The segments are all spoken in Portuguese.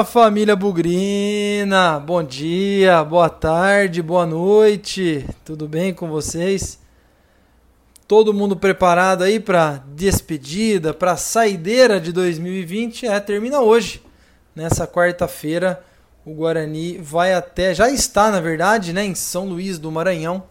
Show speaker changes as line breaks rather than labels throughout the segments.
Fala família Bugrina, bom dia, boa tarde, boa noite, tudo bem com vocês? Todo mundo preparado aí para despedida, para saideira de 2020? É, termina hoje, nessa quarta-feira. O Guarani vai até, já está na verdade, né, em São Luís do Maranhão,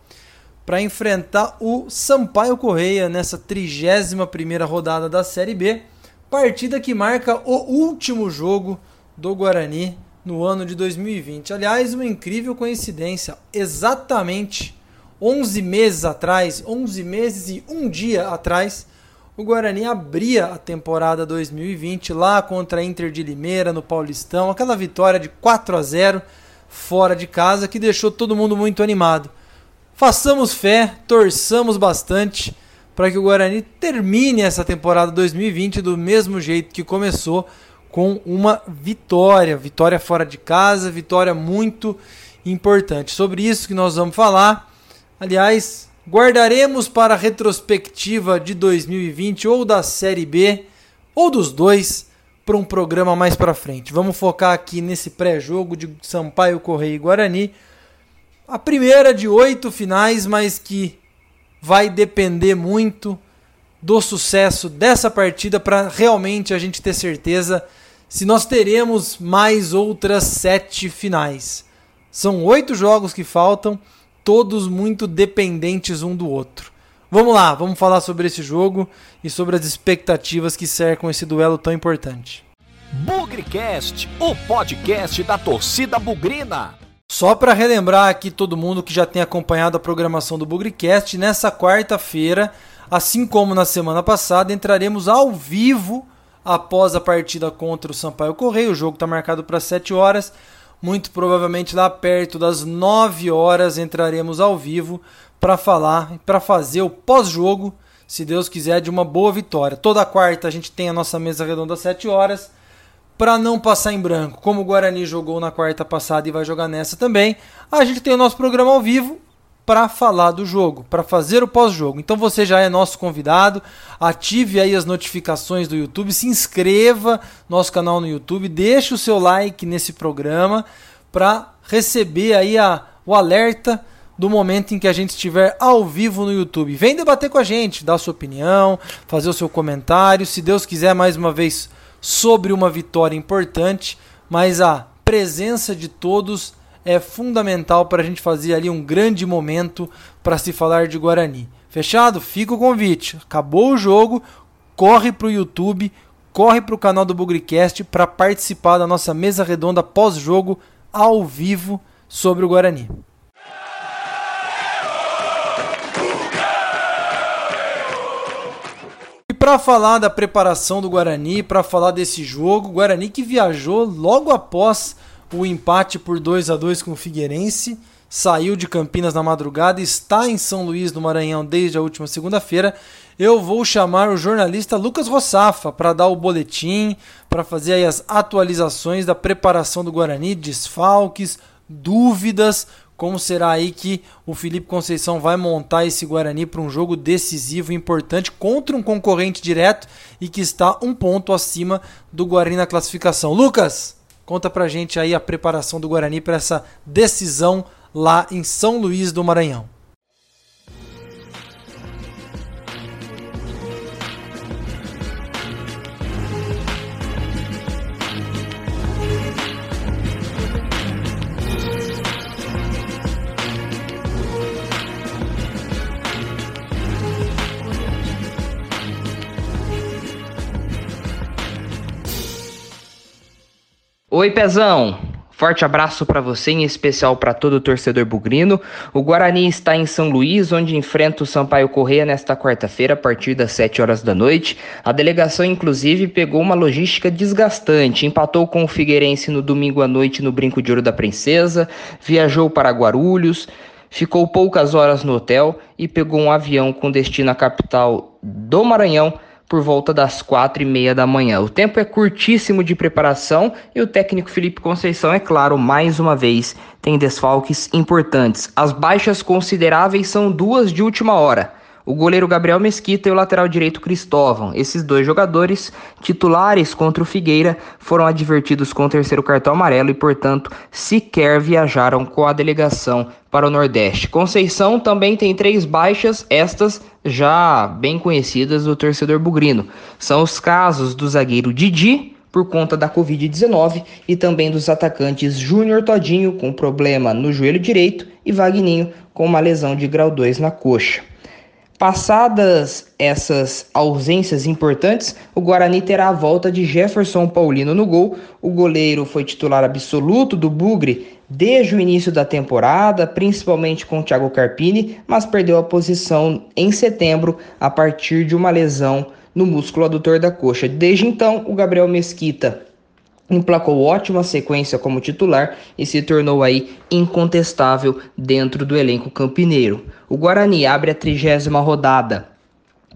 para enfrentar o Sampaio Correia nessa 31 primeira rodada da Série B. Partida que marca o último jogo do Guarani no ano de 2020. Aliás, uma incrível coincidência. Exatamente 11 meses atrás, 11 meses e um dia atrás, o Guarani abria a temporada 2020 lá contra a Inter de Limeira no Paulistão, aquela vitória de 4 a 0 fora de casa que deixou todo mundo muito animado. Façamos fé, torçamos bastante para que o Guarani termine essa temporada 2020 do mesmo jeito que começou, com uma vitória, vitória fora de casa, vitória muito importante. Sobre isso que nós vamos falar. Aliás, guardaremos para a retrospectiva de 2020 ou da Série B ou dos dois para um programa mais para frente. Vamos focar aqui nesse pré-jogo de Sampaio Correia e Guarani. A primeira de oito finais, mas que vai depender muito do sucesso dessa partida para realmente a gente ter certeza se nós teremos mais outras sete finais. São oito jogos que faltam, todos muito dependentes um do outro. Vamos lá, vamos falar sobre esse jogo e sobre as expectativas que cercam esse duelo tão importante.
Bugrecast, o podcast da torcida bugrina.
Só para relembrar aqui todo mundo que já tem acompanhado a programação do Bugrecast, nessa quarta-feira, assim como na semana passada, entraremos ao vivo após a partida contra o Sampaio Correio. O jogo está marcado para 7 horas. Muito provavelmente lá perto das 9 horas entraremos ao vivo para falar, para fazer o pós-jogo, se Deus quiser, de uma boa vitória. Toda quarta a gente tem a nossa mesa redonda às 7 horas para não passar em branco, como o Guarani jogou na quarta passada e vai jogar nessa também, a gente tem o nosso programa ao vivo para falar do jogo, para fazer o pós-jogo. Então você já é nosso convidado, ative aí as notificações do YouTube, se inscreva no nosso canal no YouTube, deixe o seu like nesse programa para receber aí a, o alerta do momento em que a gente estiver ao vivo no YouTube. Vem debater com a gente, dar sua opinião, fazer o seu comentário. Se Deus quiser, mais uma vez, sobre uma vitória importante, mas a presença de todos é fundamental para a gente fazer ali um grande momento para se falar de Guarani. Fechado? Fica o convite. Acabou o jogo, corre para o YouTube, corre para o canal do Bugricast para participar da nossa mesa redonda pós-jogo ao vivo sobre o Guarani. para falar da preparação do Guarani, para falar desse jogo, Guarani que viajou logo após o empate por 2 a 2 com o Figueirense, saiu de Campinas na madrugada, está em São Luís do Maranhão desde a última segunda-feira. Eu vou chamar o jornalista Lucas Rossafa para dar o boletim, para fazer as atualizações da preparação do Guarani, desfalques, dúvidas, como será aí que o Felipe Conceição vai montar esse Guarani para um jogo decisivo, importante, contra um concorrente direto e que está um ponto acima do Guarani na classificação. Lucas, conta pra gente aí a preparação do Guarani para essa decisão lá em São Luís do Maranhão.
Oi, Pezão! Forte abraço para você, em especial para todo o torcedor bugrino. O Guarani está em São Luís, onde enfrenta o Sampaio Correia nesta quarta-feira, a partir das 7 horas da noite. A delegação, inclusive, pegou uma logística desgastante. Empatou com o Figueirense no domingo à noite no Brinco de Ouro da Princesa, viajou para Guarulhos, ficou poucas horas no hotel e pegou um avião com destino à capital do Maranhão por volta das quatro e meia da manhã. O tempo é curtíssimo de preparação e o técnico Felipe Conceição, é claro, mais uma vez tem desfalques importantes. As baixas consideráveis são duas de última hora. O goleiro Gabriel Mesquita e o lateral direito Cristóvão. Esses dois jogadores, titulares contra o Figueira, foram advertidos com o terceiro cartão amarelo e, portanto, sequer viajaram com a delegação para o Nordeste. Conceição também tem três baixas, estas já bem conhecidas do torcedor bugrino. São os casos do zagueiro Didi, por conta da Covid-19 e também dos atacantes Júnior Todinho com problema no joelho direito e Vagninho com uma lesão de grau 2 na coxa. Passadas essas ausências importantes, o Guarani terá a volta de Jefferson Paulino no gol. O goleiro foi titular absoluto do Bugre desde o início da temporada, principalmente com o Thiago Carpini, mas perdeu a posição em setembro a partir de uma lesão no músculo adutor da coxa. Desde então, o Gabriel Mesquita emplacou ótima sequência como titular e se tornou aí incontestável dentro do elenco campineiro. O Guarani abre a trigésima rodada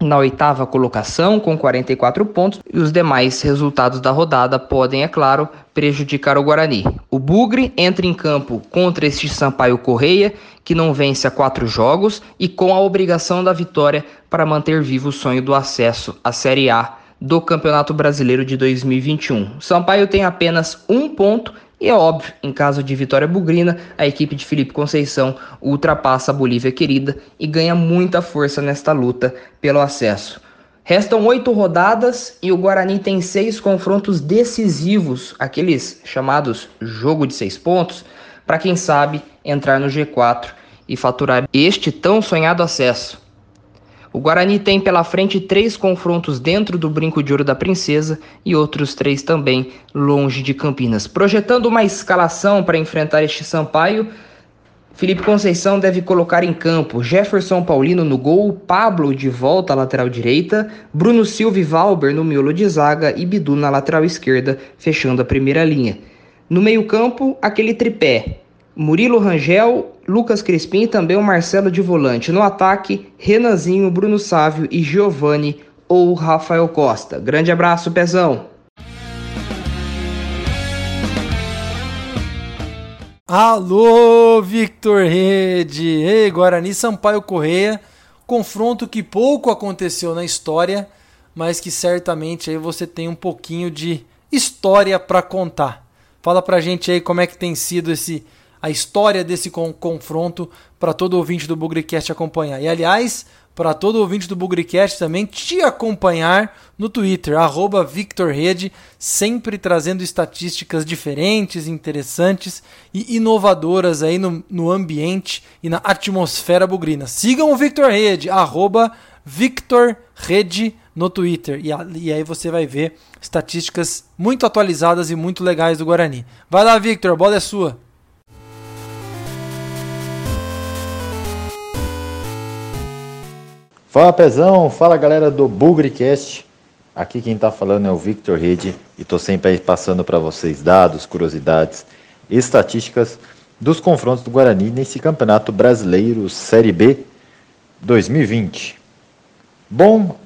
na oitava colocação com 44 pontos e os demais resultados da rodada podem, é claro, prejudicar o Guarani. O Bugre entra em campo contra este Sampaio Correia, que não vence há quatro jogos e com a obrigação da vitória para manter vivo o sonho do acesso à Série A do Campeonato Brasileiro de 2021. Sampaio tem apenas um ponto e é óbvio, em caso de vitória bugrina, a equipe de Felipe Conceição ultrapassa a Bolívia querida e ganha muita força nesta luta pelo acesso. Restam oito rodadas e o Guarani tem seis confrontos decisivos, aqueles chamados jogo de seis pontos, para quem sabe entrar no G4 e faturar este tão sonhado acesso. O Guarani tem pela frente três confrontos dentro do Brinco de Ouro da Princesa e outros três também longe de Campinas. Projetando uma escalação para enfrentar este Sampaio, Felipe Conceição deve colocar em campo Jefferson Paulino no gol, Pablo de volta à lateral direita, Bruno Silva e Valber no miolo de zaga e Bidu na lateral esquerda, fechando a primeira linha. No meio-campo, aquele tripé: Murilo Rangel, Lucas Crispim e também o Marcelo de volante. No ataque, Renanzinho, Bruno Sávio e Giovanni ou Rafael Costa. Grande abraço, Pezão!
Alô, Victor Rede! Ei, Guarani Sampaio Correia, confronto que pouco aconteceu na história, mas que certamente aí você tem um pouquinho de história para contar. Fala pra gente aí como é que tem sido esse a história desse confronto para todo ouvinte do Bugrecast acompanhar. E aliás, para todo ouvinte do Bugrecast também te acompanhar no Twitter, VictorRede, sempre trazendo estatísticas diferentes, interessantes e inovadoras aí no, no ambiente e na atmosfera bugrina. Sigam o Victor Rede, VictorRede no Twitter. E, e aí você vai ver estatísticas muito atualizadas e muito legais do Guarani. Vai lá, Victor, a bola é sua.
Fala Pezão, fala galera do Bugrecast. Aqui quem está falando é o Victor Rede e estou sempre aí passando para vocês dados, curiosidades, estatísticas dos confrontos do Guarani nesse Campeonato Brasileiro Série B 2020. Bom,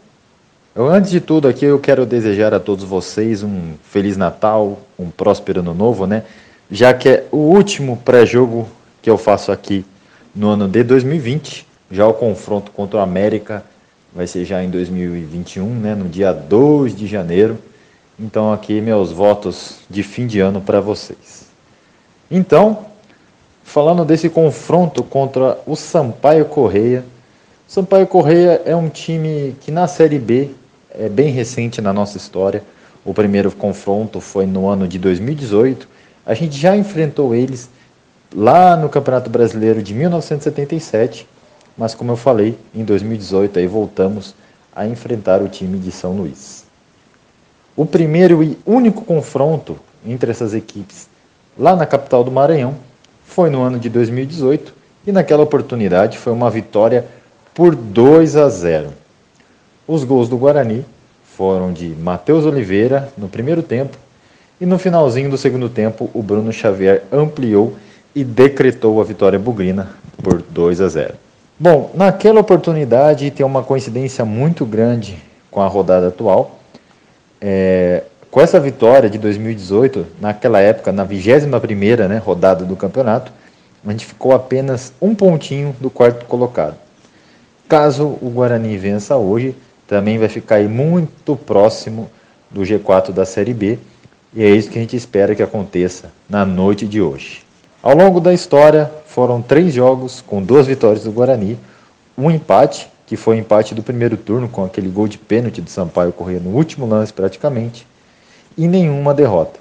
eu, antes de tudo aqui eu quero desejar a todos vocês um feliz Natal, um próspero ano novo, né? Já que é o último pré-jogo que eu faço aqui no ano de 2020 já o confronto contra o América vai ser já em 2021, né, no dia 2 de janeiro. Então aqui meus votos de fim de ano para vocês. Então, falando desse confronto contra o Sampaio Correia. Sampaio Correia é um time que na Série B é bem recente na nossa história. O primeiro confronto foi no ano de 2018. A gente já enfrentou eles lá no Campeonato Brasileiro de 1977 mas como eu falei, em 2018 aí voltamos a enfrentar o time de São Luís. O primeiro e único confronto entre essas equipes lá na capital do Maranhão foi no ano de 2018 e naquela oportunidade foi uma vitória por 2 a 0. Os gols do Guarani foram de Matheus Oliveira no primeiro tempo e no finalzinho do segundo tempo o Bruno Xavier ampliou e decretou a vitória bugrina por 2 a 0. Bom, naquela oportunidade tem uma coincidência muito grande com a rodada atual. É, com essa vitória de 2018, naquela época, na 21ª né, rodada do campeonato, a gente ficou apenas um pontinho do quarto colocado. Caso o Guarani vença hoje, também vai ficar muito próximo do G4 da Série B, e é isso que a gente espera que aconteça na noite de hoje. Ao longo da história, foram três jogos com duas vitórias do Guarani, um empate, que foi o empate do primeiro turno, com aquele gol de pênalti do Sampaio correr no último lance praticamente, e nenhuma derrota.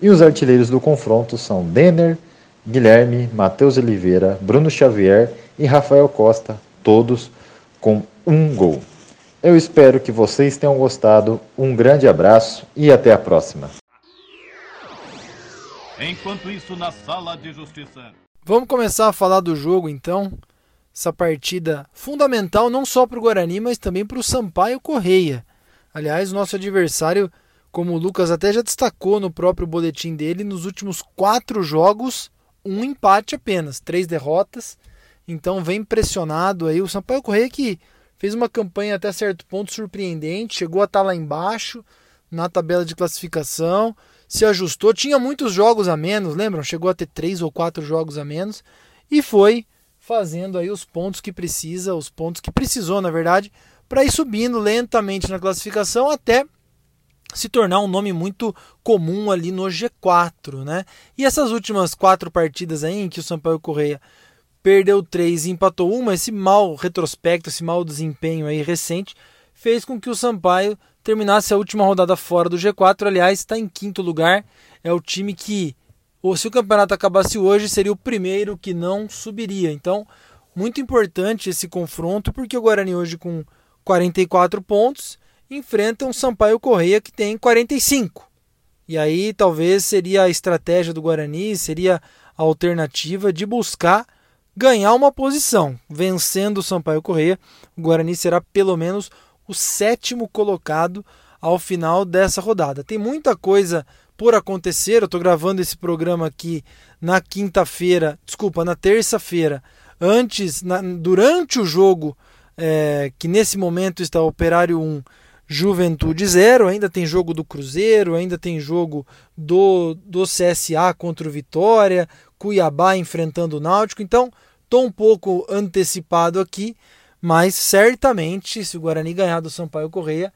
E os artilheiros do confronto são Denner, Guilherme, Matheus Oliveira, Bruno Xavier e Rafael Costa, todos com um gol. Eu espero que vocês tenham gostado. Um grande abraço e até a próxima.
Enquanto isso, na sala de justiça.
Vamos começar a falar do jogo então. Essa partida fundamental não só para o Guarani, mas também para o Sampaio Correia. Aliás, nosso adversário, como o Lucas até já destacou no próprio boletim dele, nos últimos quatro jogos, um empate apenas, três derrotas. Então vem pressionado aí o Sampaio Correia que fez uma campanha até certo ponto surpreendente, chegou a estar lá embaixo na tabela de classificação, se ajustou, tinha muitos jogos a menos, lembram? Chegou a ter três ou quatro jogos a menos e foi fazendo aí os pontos que precisa, os pontos que precisou, na verdade, para ir subindo lentamente na classificação até se tornar um nome muito comum ali no G4, né? E essas últimas quatro partidas aí em que o Sampaio Correia perdeu três e empatou uma, esse mau retrospecto, esse mau desempenho aí recente, fez com que o Sampaio terminasse a última rodada fora do G4. Aliás, está em quinto lugar. É o time que, se o campeonato acabasse hoje, seria o primeiro que não subiria. Então, muito importante esse confronto, porque o Guarani hoje com 44 pontos enfrenta um Sampaio Correia que tem 45. E aí talvez seria a estratégia do Guarani, seria a alternativa de buscar ganhar uma posição. Vencendo o Sampaio Correia, o Guarani será pelo menos o sétimo colocado ao final dessa rodada. Tem muita coisa por acontecer. Eu estou gravando esse programa aqui na quinta-feira, desculpa, na terça-feira, antes, na, durante o jogo é, que nesse momento está Operário 1, Juventude 0. Ainda tem jogo do Cruzeiro, ainda tem jogo do, do CSA contra o Vitória, Cuiabá enfrentando o Náutico. Então, Estou um pouco antecipado aqui, mas certamente, se o Guarani ganhar do Sampaio Correia,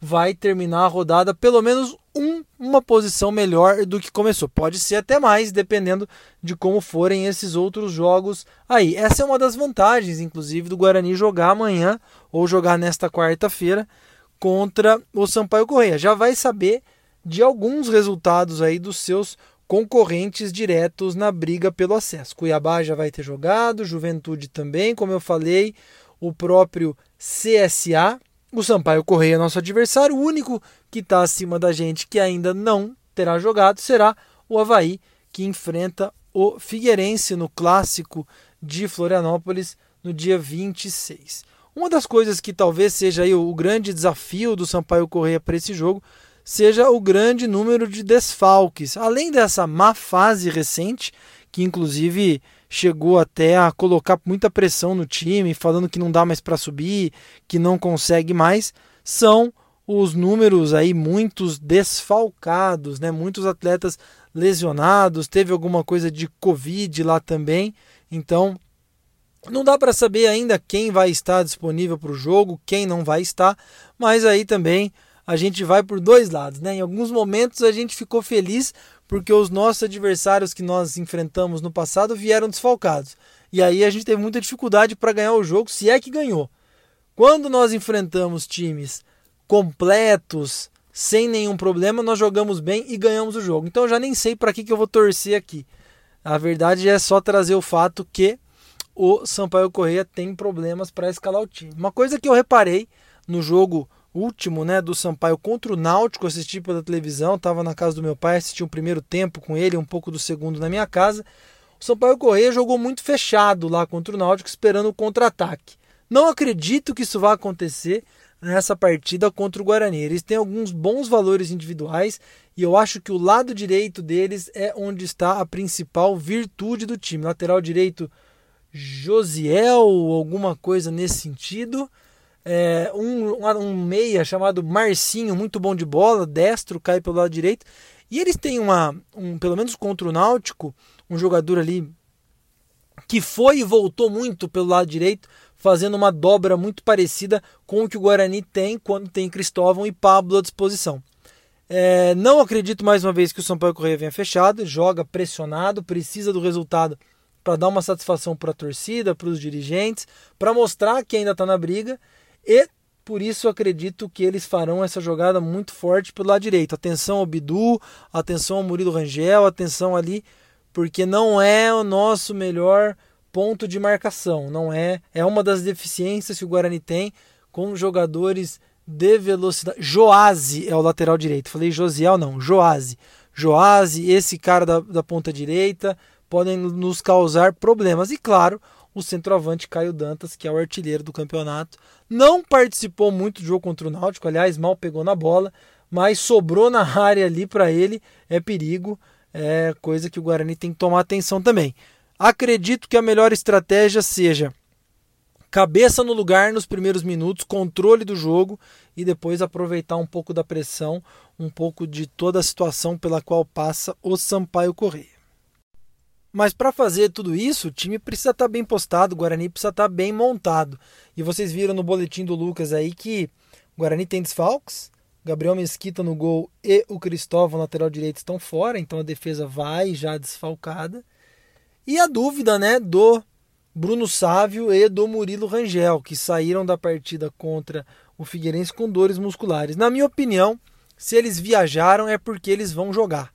vai terminar a rodada pelo menos um, uma posição melhor do que começou. Pode ser até mais, dependendo de como forem esses outros jogos aí. Essa é uma das vantagens, inclusive, do Guarani jogar amanhã ou jogar nesta quarta-feira contra o Sampaio Correia. Já vai saber de alguns resultados aí dos seus concorrentes diretos na briga pelo acesso. Cuiabá já vai ter jogado, Juventude também, como eu falei, o próprio CSA, o Sampaio Correia, nosso adversário, o único que está acima da gente que ainda não terá jogado será o Havaí, que enfrenta o Figueirense no clássico de Florianópolis no dia 26. Uma das coisas que talvez seja o grande desafio do Sampaio Correia para esse jogo seja o grande número de desfalques. Além dessa má fase recente, que inclusive chegou até a colocar muita pressão no time, falando que não dá mais para subir, que não consegue mais, são os números aí muitos desfalcados, né? Muitos atletas lesionados, teve alguma coisa de covid lá também. Então, não dá para saber ainda quem vai estar disponível para o jogo, quem não vai estar, mas aí também a gente vai por dois lados, né? Em alguns momentos a gente ficou feliz porque os nossos adversários que nós enfrentamos no passado vieram desfalcados. E aí a gente teve muita dificuldade para ganhar o jogo, se é que ganhou. Quando nós enfrentamos times completos, sem nenhum problema, nós jogamos bem e ganhamos o jogo. Então eu já nem sei para que, que eu vou torcer aqui. A verdade é só trazer o fato que o Sampaio Correia tem problemas para escalar o time. Uma coisa que eu reparei no jogo último, né, do Sampaio contra o Náutico, assisti pela televisão, estava na casa do meu pai, assisti o primeiro tempo com ele, um pouco do segundo na minha casa. O Sampaio Correia jogou muito fechado lá contra o Náutico, esperando o contra-ataque. Não acredito que isso vá acontecer nessa partida contra o Guarani. Eles têm alguns bons valores individuais e eu acho que o lado direito deles é onde está a principal virtude do time. Lateral direito Josiel, alguma coisa nesse sentido é, um, um meia chamado Marcinho, muito bom de bola, destro, cai pelo lado direito. E eles têm uma, um, pelo menos contra o Náutico, um jogador ali que foi e voltou muito pelo lado direito, fazendo uma dobra muito parecida com o que o Guarani tem quando tem Cristóvão e Pablo à disposição. É, não acredito mais uma vez que o Sampaio Correia venha fechado, joga pressionado, precisa do resultado para dar uma satisfação para a torcida, para os dirigentes, para mostrar que ainda está na briga e por isso acredito que eles farão essa jogada muito forte pelo lado direito. Atenção ao Bidu, atenção ao Murilo Rangel, atenção ali, porque não é o nosso melhor ponto de marcação, não é, é uma das deficiências que o Guarani tem com jogadores de velocidade. Joase é o lateral direito. Falei Josiel, não, Joase. Joase, esse cara da, da ponta direita, podem nos causar problemas. E claro, o centroavante Caio Dantas, que é o artilheiro do campeonato. Não participou muito do jogo contra o Náutico, aliás, mal pegou na bola, mas sobrou na área ali para ele, é perigo, é coisa que o Guarani tem que tomar atenção também. Acredito que a melhor estratégia seja cabeça no lugar nos primeiros minutos, controle do jogo e depois aproveitar um pouco da pressão, um pouco de toda a situação pela qual passa o Sampaio Correia. Mas para fazer tudo isso, o time precisa estar tá bem postado, o Guarani precisa estar tá bem montado. E vocês viram no boletim do Lucas aí que o Guarani tem desfalques, Gabriel Mesquita no gol e o Cristóvão, lateral direito, estão fora, então a defesa vai já desfalcada. E a dúvida, né, do Bruno Sávio e do Murilo Rangel, que saíram da partida contra o Figueirense com dores musculares. Na minha opinião, se eles viajaram é porque eles vão jogar.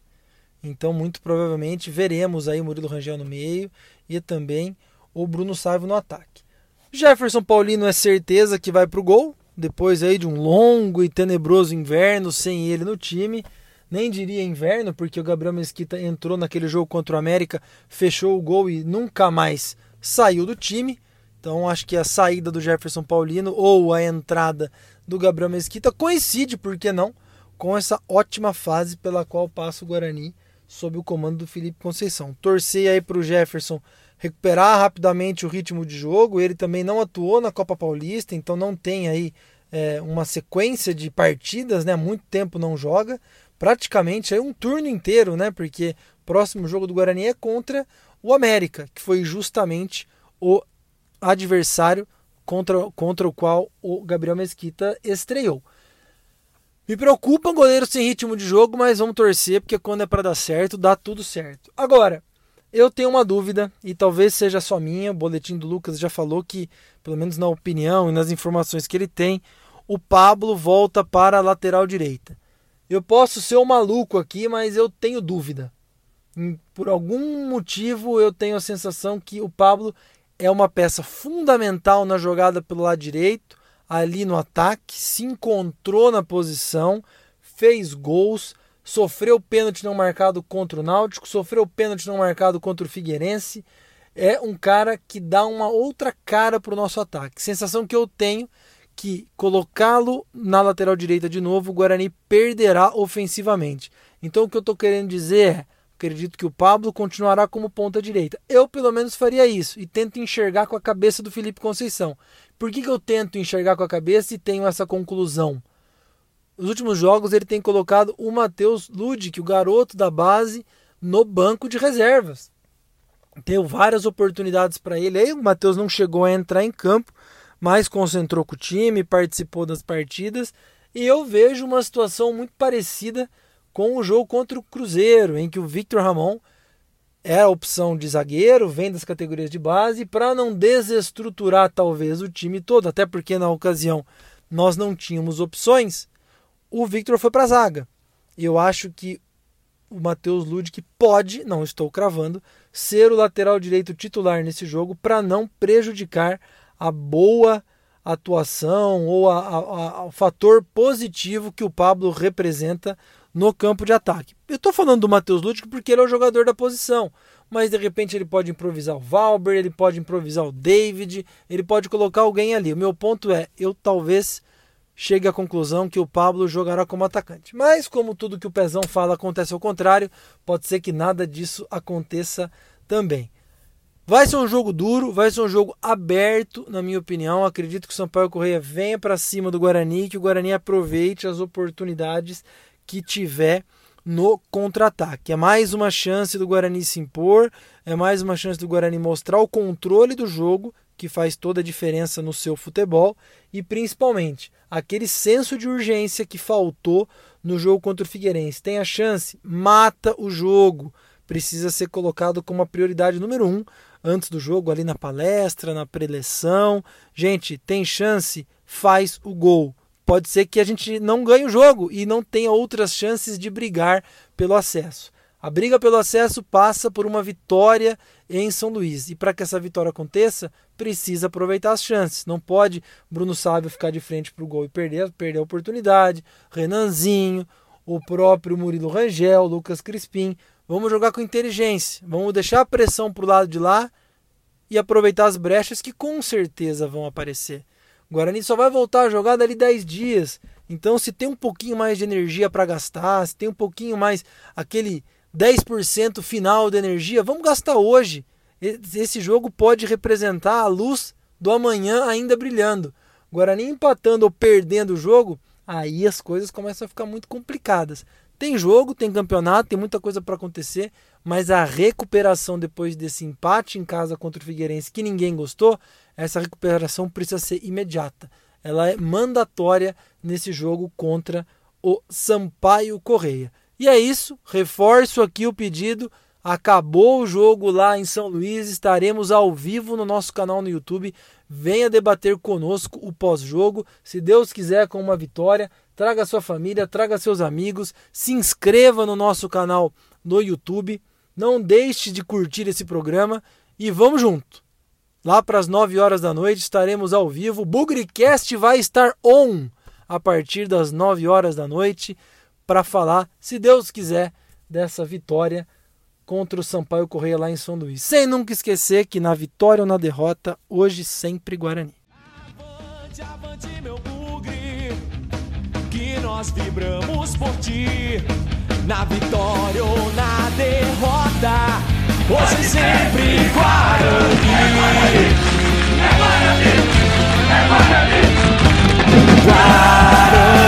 Então, muito provavelmente veremos aí o Murilo Rangel no meio e também o Bruno Sávio no ataque. Jefferson Paulino é certeza que vai para o gol, depois aí de um longo e tenebroso inverno sem ele no time. Nem diria inverno, porque o Gabriel Mesquita entrou naquele jogo contra o América, fechou o gol e nunca mais saiu do time. Então acho que a saída do Jefferson Paulino ou a entrada do Gabriel Mesquita coincide, por que não, com essa ótima fase pela qual passa o Guarani sob o comando do Felipe Conceição. Torcer aí para o Jefferson recuperar rapidamente o ritmo de jogo. Ele também não atuou na Copa Paulista, então não tem aí é, uma sequência de partidas, né? Muito tempo não joga, praticamente aí um turno inteiro, né? Porque o próximo jogo do Guarani é contra o América, que foi justamente o adversário contra, contra o qual o Gabriel Mesquita estreou. Me preocupa um goleiro sem ritmo de jogo, mas vamos torcer, porque quando é para dar certo, dá tudo certo. Agora, eu tenho uma dúvida, e talvez seja só minha, o boletim do Lucas já falou que, pelo menos na opinião e nas informações que ele tem, o Pablo volta para a lateral direita. Eu posso ser um maluco aqui, mas eu tenho dúvida. Por algum motivo eu tenho a sensação que o Pablo é uma peça fundamental na jogada pelo lado direito ali no ataque, se encontrou na posição, fez gols, sofreu pênalti não marcado contra o Náutico, sofreu pênalti não marcado contra o Figueirense. É um cara que dá uma outra cara para o nosso ataque. Sensação que eu tenho que colocá-lo na lateral direita de novo, o Guarani perderá ofensivamente. Então o que eu estou querendo dizer é Acredito que o Pablo continuará como ponta direita. Eu, pelo menos, faria isso e tento enxergar com a cabeça do Felipe Conceição. Por que, que eu tento enxergar com a cabeça e tenho essa conclusão? Nos últimos jogos, ele tem colocado o Matheus Ludic, o garoto da base, no banco de reservas. Deu várias oportunidades para ele. Aí o Matheus não chegou a entrar em campo, mas concentrou com o time, participou das partidas. E eu vejo uma situação muito parecida com o jogo contra o Cruzeiro, em que o Victor Ramon era a opção de zagueiro, vem das categorias de base, para não desestruturar talvez o time todo, até porque na ocasião nós não tínhamos opções, o Victor foi para a zaga. Eu acho que o Matheus Ludic pode, não estou cravando, ser o lateral direito titular nesse jogo para não prejudicar a boa atuação ou a, a, a, o fator positivo que o Pablo representa no campo de ataque. Eu estou falando do Matheus Lúdico porque ele é o jogador da posição, mas de repente ele pode improvisar o Valber, ele pode improvisar o David, ele pode colocar alguém ali. O meu ponto é, eu talvez chegue à conclusão que o Pablo jogará como atacante. Mas como tudo que o Pezão fala acontece ao contrário, pode ser que nada disso aconteça também. Vai ser um jogo duro, vai ser um jogo aberto, na minha opinião. Acredito que o Sampaio Correia venha para cima do Guarani, que o Guarani aproveite as oportunidades que tiver no contra-ataque. É mais uma chance do Guarani se impor, é mais uma chance do Guarani mostrar o controle do jogo, que faz toda a diferença no seu futebol e principalmente aquele senso de urgência que faltou no jogo contra o Figueirense. Tem a chance, mata o jogo. Precisa ser colocado como a prioridade número um antes do jogo, ali na palestra, na preleção. Gente, tem chance, faz o gol. Pode ser que a gente não ganhe o jogo e não tenha outras chances de brigar pelo acesso. A briga pelo acesso passa por uma vitória em São Luís. E para que essa vitória aconteça, precisa aproveitar as chances. Não pode Bruno Sábio ficar de frente para o gol e perder, perder a oportunidade. Renanzinho, o próprio Murilo Rangel, Lucas Crispim. Vamos jogar com inteligência. Vamos deixar a pressão para o lado de lá e aproveitar as brechas que com certeza vão aparecer. Guarani só vai voltar a jogar dali 10 dias. Então, se tem um pouquinho mais de energia para gastar, se tem um pouquinho mais aquele 10% final de energia, vamos gastar hoje. Esse jogo pode representar a luz do amanhã ainda brilhando. Guarani empatando ou perdendo o jogo, aí as coisas começam a ficar muito complicadas. Tem jogo, tem campeonato, tem muita coisa para acontecer, mas a recuperação depois desse empate em casa contra o Figueirense que ninguém gostou, essa recuperação precisa ser imediata. Ela é mandatória nesse jogo contra o Sampaio Correia. E é isso, reforço aqui o pedido. Acabou o jogo lá em São Luís, estaremos ao vivo no nosso canal no YouTube. Venha debater conosco o pós-jogo, se Deus quiser, com uma vitória. Traga sua família, traga seus amigos, se inscreva no nosso canal no YouTube. Não deixe de curtir esse programa e vamos junto. Lá para as 9 horas da noite estaremos ao vivo. O Bugrecast vai estar on a partir das 9 horas da noite para falar, se Deus quiser, dessa vitória contra o Sampaio Correia lá em São Luís. Sem nunca esquecer que na vitória ou na derrota, hoje sempre Guarani. Avante, avante, meu bugre, que nós vibramos por ti. Na vitória ou na derrota, hoje sempre Guarani. É Guarani, é Guarani, é Guarani. Guarani.